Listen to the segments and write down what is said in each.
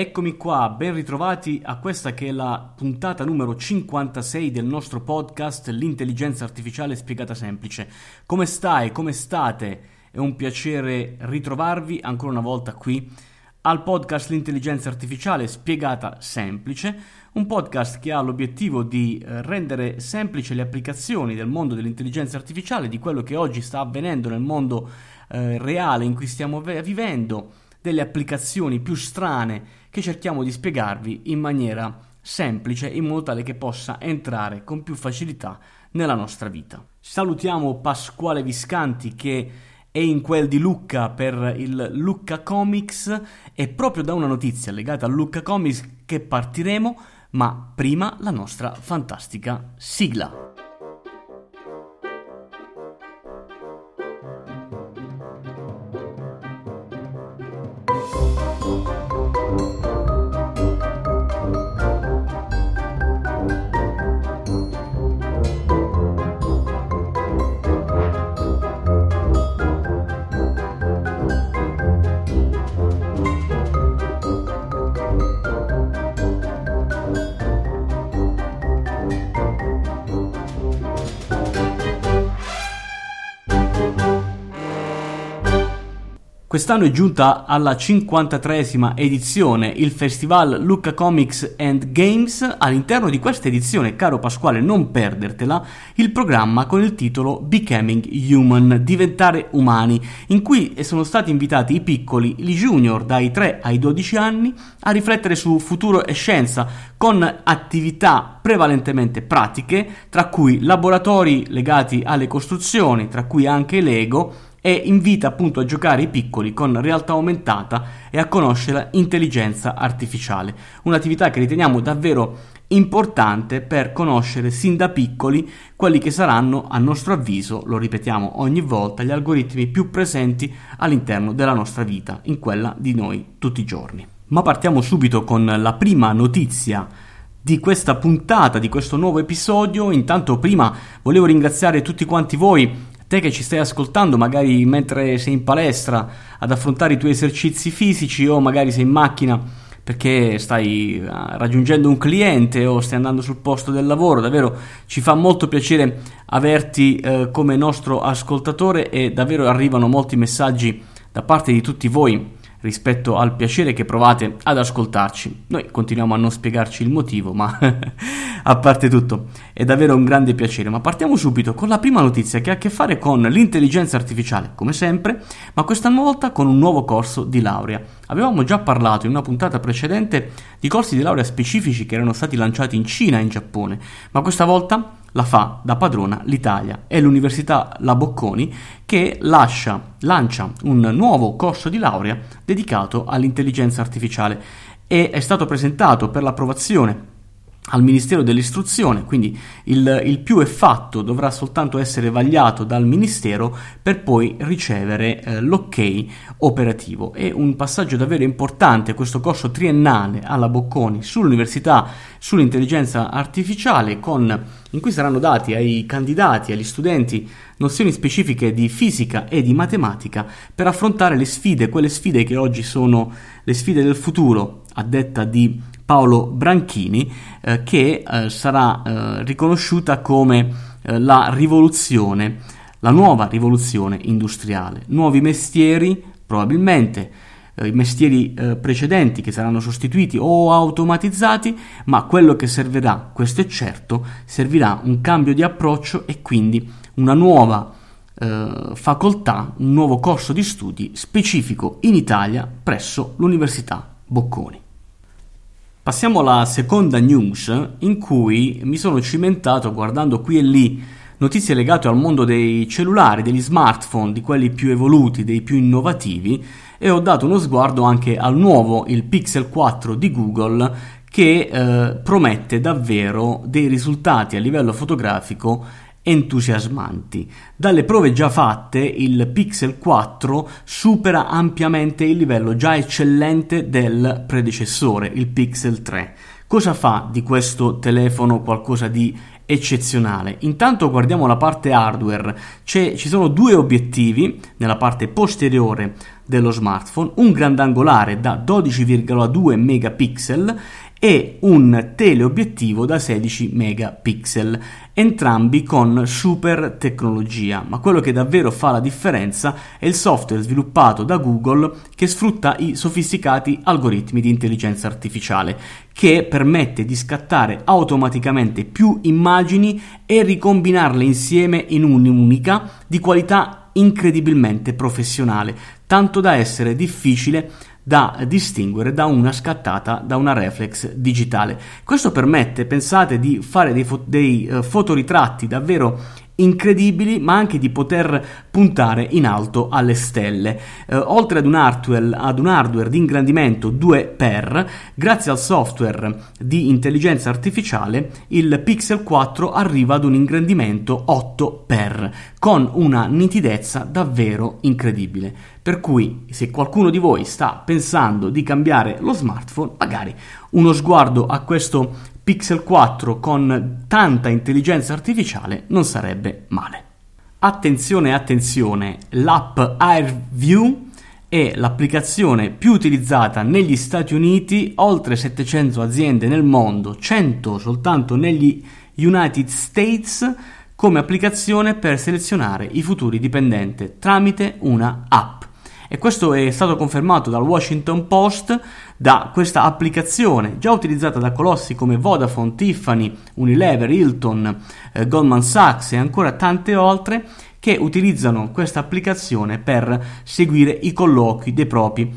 Eccomi qua, ben ritrovati a questa che è la puntata numero 56 del nostro podcast L'intelligenza artificiale spiegata semplice. Come stai? Come state? È un piacere ritrovarvi ancora una volta qui al podcast L'intelligenza artificiale spiegata semplice, un podcast che ha l'obiettivo di eh, rendere semplici le applicazioni del mondo dell'intelligenza artificiale, di quello che oggi sta avvenendo nel mondo eh, reale in cui stiamo vivendo, delle applicazioni più strane che cerchiamo di spiegarvi in maniera semplice in modo tale che possa entrare con più facilità nella nostra vita. Salutiamo Pasquale Viscanti che è in quel di Lucca per il Lucca Comics e proprio da una notizia legata al Lucca Comics che partiremo, ma prima la nostra fantastica sigla. Quest'anno è giunta alla 53esima edizione il festival Lucca Comics and Games. All'interno di questa edizione, caro Pasquale, non perdertela, il programma con il titolo Becoming Human, diventare umani, in cui sono stati invitati i piccoli, i junior dai 3 ai 12 anni, a riflettere su futuro e scienza con attività prevalentemente pratiche, tra cui laboratori legati alle costruzioni, tra cui anche Lego, e invita appunto a giocare i piccoli con realtà aumentata e a conoscere intelligenza artificiale, un'attività che riteniamo davvero importante per conoscere sin da piccoli quelli che saranno, a nostro avviso, lo ripetiamo ogni volta, gli algoritmi più presenti all'interno della nostra vita, in quella di noi tutti i giorni. Ma partiamo subito con la prima notizia di questa puntata, di questo nuovo episodio. Intanto prima volevo ringraziare tutti quanti voi te che ci stai ascoltando, magari mentre sei in palestra ad affrontare i tuoi esercizi fisici o magari sei in macchina perché stai eh, raggiungendo un cliente o stai andando sul posto del lavoro, davvero ci fa molto piacere averti eh, come nostro ascoltatore e davvero arrivano molti messaggi da parte di tutti voi rispetto al piacere che provate ad ascoltarci. Noi continuiamo a non spiegarci il motivo, ma a parte tutto è davvero un grande piacere. Ma partiamo subito con la prima notizia che ha a che fare con l'intelligenza artificiale, come sempre, ma questa volta con un nuovo corso di laurea. Avevamo già parlato in una puntata precedente di corsi di laurea specifici che erano stati lanciati in Cina e in Giappone, ma questa volta la fa da padrona l'Italia. È l'Università La Bocconi che lascia, lancia un nuovo corso di laurea dedicato all'intelligenza artificiale e è stato presentato per l'approvazione al Ministero dell'Istruzione, quindi il, il, più è fatto, dovrà soltanto essere vagliato dal Ministero per poi ricevere eh, l'ok operativo. È un passaggio davvero importante questo corso triennale alla Bocconi sull'università, sull'intelligenza artificiale, con, in cui saranno dati ai candidati, agli studenti, nozioni specifiche di fisica e di matematica per affrontare le sfide, quelle sfide che oggi sono le sfide del futuro, a detta di Paolo Branchini, eh, che eh, sarà eh, riconosciuta come eh, la rivoluzione, la nuova rivoluzione industriale. Nuovi mestieri, probabilmente eh, i mestieri eh, precedenti che saranno sostituiti o automatizzati, ma quello che servirà, questo è certo, servirà un cambio di approccio e quindi una nuova facoltà, un nuovo corso di studi specifico in Italia presso l'Università Bocconi. Passiamo alla seconda news in cui mi sono cimentato guardando qui e lì notizie legate al mondo dei cellulari, degli smartphone, di quelli più evoluti, dei più innovativi e ho dato uno sguardo anche al nuovo, il Pixel 4 di Google che eh, promette davvero dei risultati a livello fotografico entusiasmanti. Dalle prove già fatte, il Pixel 4 supera ampiamente il livello già eccellente del predecessore, il Pixel 3. Cosa fa di questo telefono qualcosa di eccezionale. Intanto guardiamo la parte hardware. C'è, ci sono due obiettivi nella parte posteriore dello smartphone, un grandangolare da 12,2 megapixel e un teleobiettivo da 16 megapixel, entrambi con super tecnologia, ma quello che davvero fa la differenza è il software sviluppato da Google che sfrutta i sofisticati algoritmi di intelligenza artificiale, che permette di scattare automaticamente più immagini e ricombinarle insieme in un'unica di qualità incredibilmente professionale, tanto da essere difficile da distinguere da una scattata da una reflex digitale. Questo permette, pensate, di fare dei, fo- dei uh, fotoritratti davvero incredibili, ma anche di poter puntare in alto alle stelle. Eh, oltre ad un, hardware, ad un hardware di ingrandimento 2x, grazie al software di intelligenza artificiale, il Pixel 4 arriva ad un ingrandimento 8x, con una nitidezza davvero incredibile. Per cui, se qualcuno di voi sta pensando di cambiare lo smartphone, magari uno sguardo a questo Pixel 4 con tanta intelligenza artificiale non sarebbe male. Attenzione, attenzione, l'app AirView è l'applicazione più utilizzata negli Stati Uniti, oltre 700 aziende nel mondo, 100 soltanto negli United States, come applicazione per selezionare i futuri dipendenti tramite una app. E questo è stato confermato dal Washington Post da questa applicazione già utilizzata da colossi come Vodafone, Tiffany, Unilever, Hilton, eh, Goldman Sachs e ancora tante altre che utilizzano questa applicazione per seguire i colloqui dei propri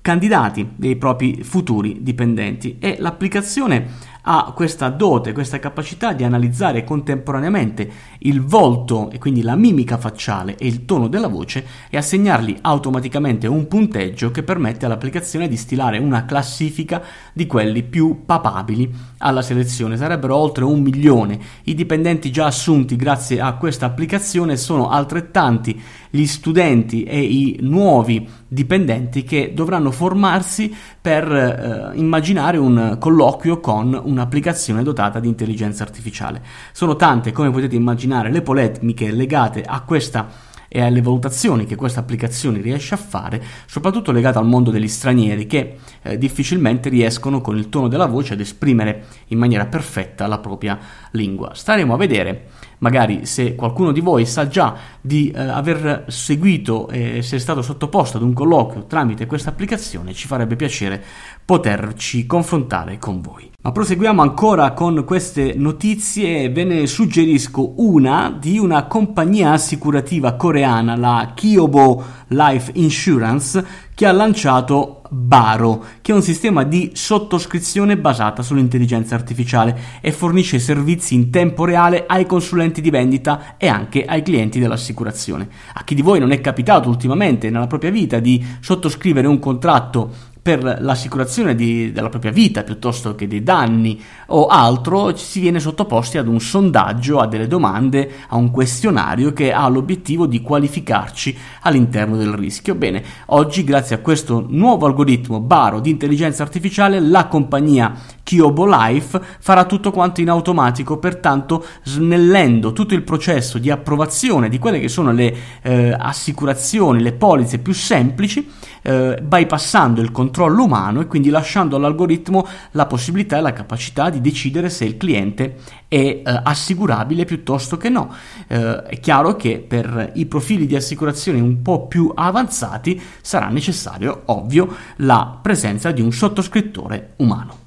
candidati, dei propri futuri dipendenti. E l'applicazione ha questa dote, questa capacità di analizzare contemporaneamente il volto e quindi la mimica facciale e il tono della voce e assegnargli automaticamente un punteggio che permette all'applicazione di stilare una classifica di quelli più papabili alla selezione. Sarebbero oltre un milione i dipendenti già assunti grazie a questa applicazione, sono altrettanti gli studenti e i nuovi dipendenti che dovranno formarsi per eh, immaginare un colloquio con un'applicazione dotata di intelligenza artificiale. Sono tante, come potete immaginare, le polemiche legate a questa e alle valutazioni che questa applicazione riesce a fare, soprattutto legate al mondo degli stranieri che eh, difficilmente riescono con il tono della voce ad esprimere in maniera perfetta la propria lingua. Staremo a vedere magari se qualcuno di voi sa già di eh, aver seguito e essere stato sottoposto ad un colloquio tramite questa applicazione, ci farebbe piacere poterci confrontare con voi. Ma proseguiamo ancora con queste notizie, ve ne suggerisco una di una compagnia assicurativa coreana, la Kyobo Life Insurance, che ha lanciato Baro, che è un sistema di sottoscrizione basata sull'intelligenza artificiale e fornisce servizi in tempo reale ai consulenti di vendita e anche ai clienti dell'assicurazione. A chi di voi non è capitato ultimamente nella propria vita di sottoscrivere un contratto per l'assicurazione di, della propria vita piuttosto che dei danni o altro, si viene sottoposti ad un sondaggio, a delle domande, a un questionario che ha l'obiettivo di qualificarci all'interno del rischio. Bene, oggi grazie a questo nuovo algoritmo Baro di intelligenza artificiale, la compagnia Kyobo Life farà tutto quanto in automatico, pertanto snellendo tutto il processo di approvazione di quelle che sono le eh, assicurazioni, le polizze più semplici eh, bypassando il controllo umano e quindi lasciando all'algoritmo la possibilità e la capacità di decidere se il cliente è eh, assicurabile piuttosto che no. Eh, è chiaro che per i profili di assicurazione un po' più avanzati sarà necessario, ovvio, la presenza di un sottoscrittore umano.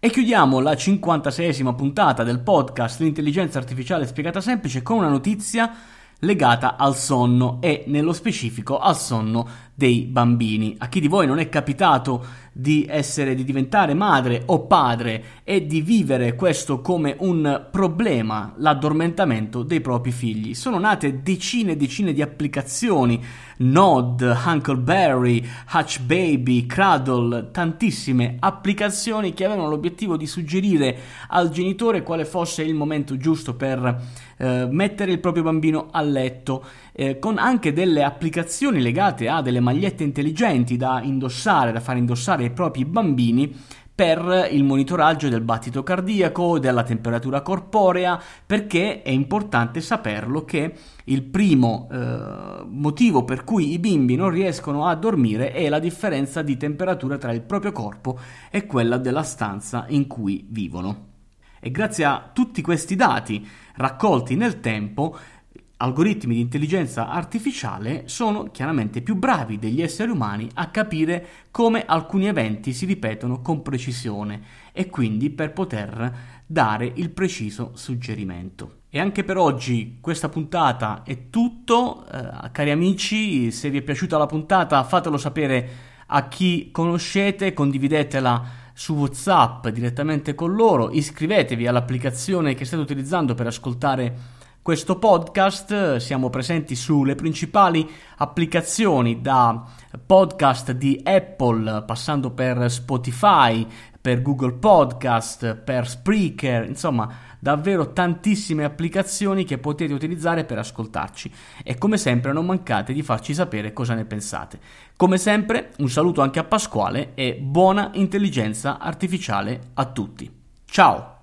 E chiudiamo la 56esima puntata del podcast L'intelligenza artificiale spiegata semplice con una notizia legata al sonno e nello specifico al sonno dei bambini. A chi di voi non è capitato di essere di diventare madre o padre e di vivere questo come un problema, l'addormentamento dei propri figli. Sono nate decine e decine di applicazioni, Node, Huckleberry, Hatch Baby, Cradle, tantissime applicazioni che avevano l'obiettivo di suggerire al genitore quale fosse il momento giusto per eh, mettere il proprio bambino a letto, eh, con anche delle applicazioni legate a delle magliette intelligenti da indossare, da fare indossare ai propri bambini per il monitoraggio del battito cardiaco, della temperatura corporea, perché è importante saperlo che il primo eh, motivo per cui i bimbi non riescono a dormire è la differenza di temperatura tra il proprio corpo e quella della stanza in cui vivono. E grazie a tutti questi dati raccolti nel tempo, algoritmi di intelligenza artificiale sono chiaramente più bravi degli esseri umani a capire come alcuni eventi si ripetono con precisione e quindi per poter dare il preciso suggerimento. E anche per oggi questa puntata è tutto, eh, cari amici, se vi è piaciuta la puntata fatelo sapere a chi conoscete, condividetela su WhatsApp direttamente con loro, iscrivetevi all'applicazione che state utilizzando per ascoltare questo podcast. Siamo presenti sulle principali applicazioni da podcast di Apple, passando per Spotify, per Google Podcast, per Spreaker, insomma davvero tantissime applicazioni che potete utilizzare per ascoltarci e come sempre non mancate di farci sapere cosa ne pensate. Come sempre un saluto anche a Pasquale e buona intelligenza artificiale a tutti. Ciao!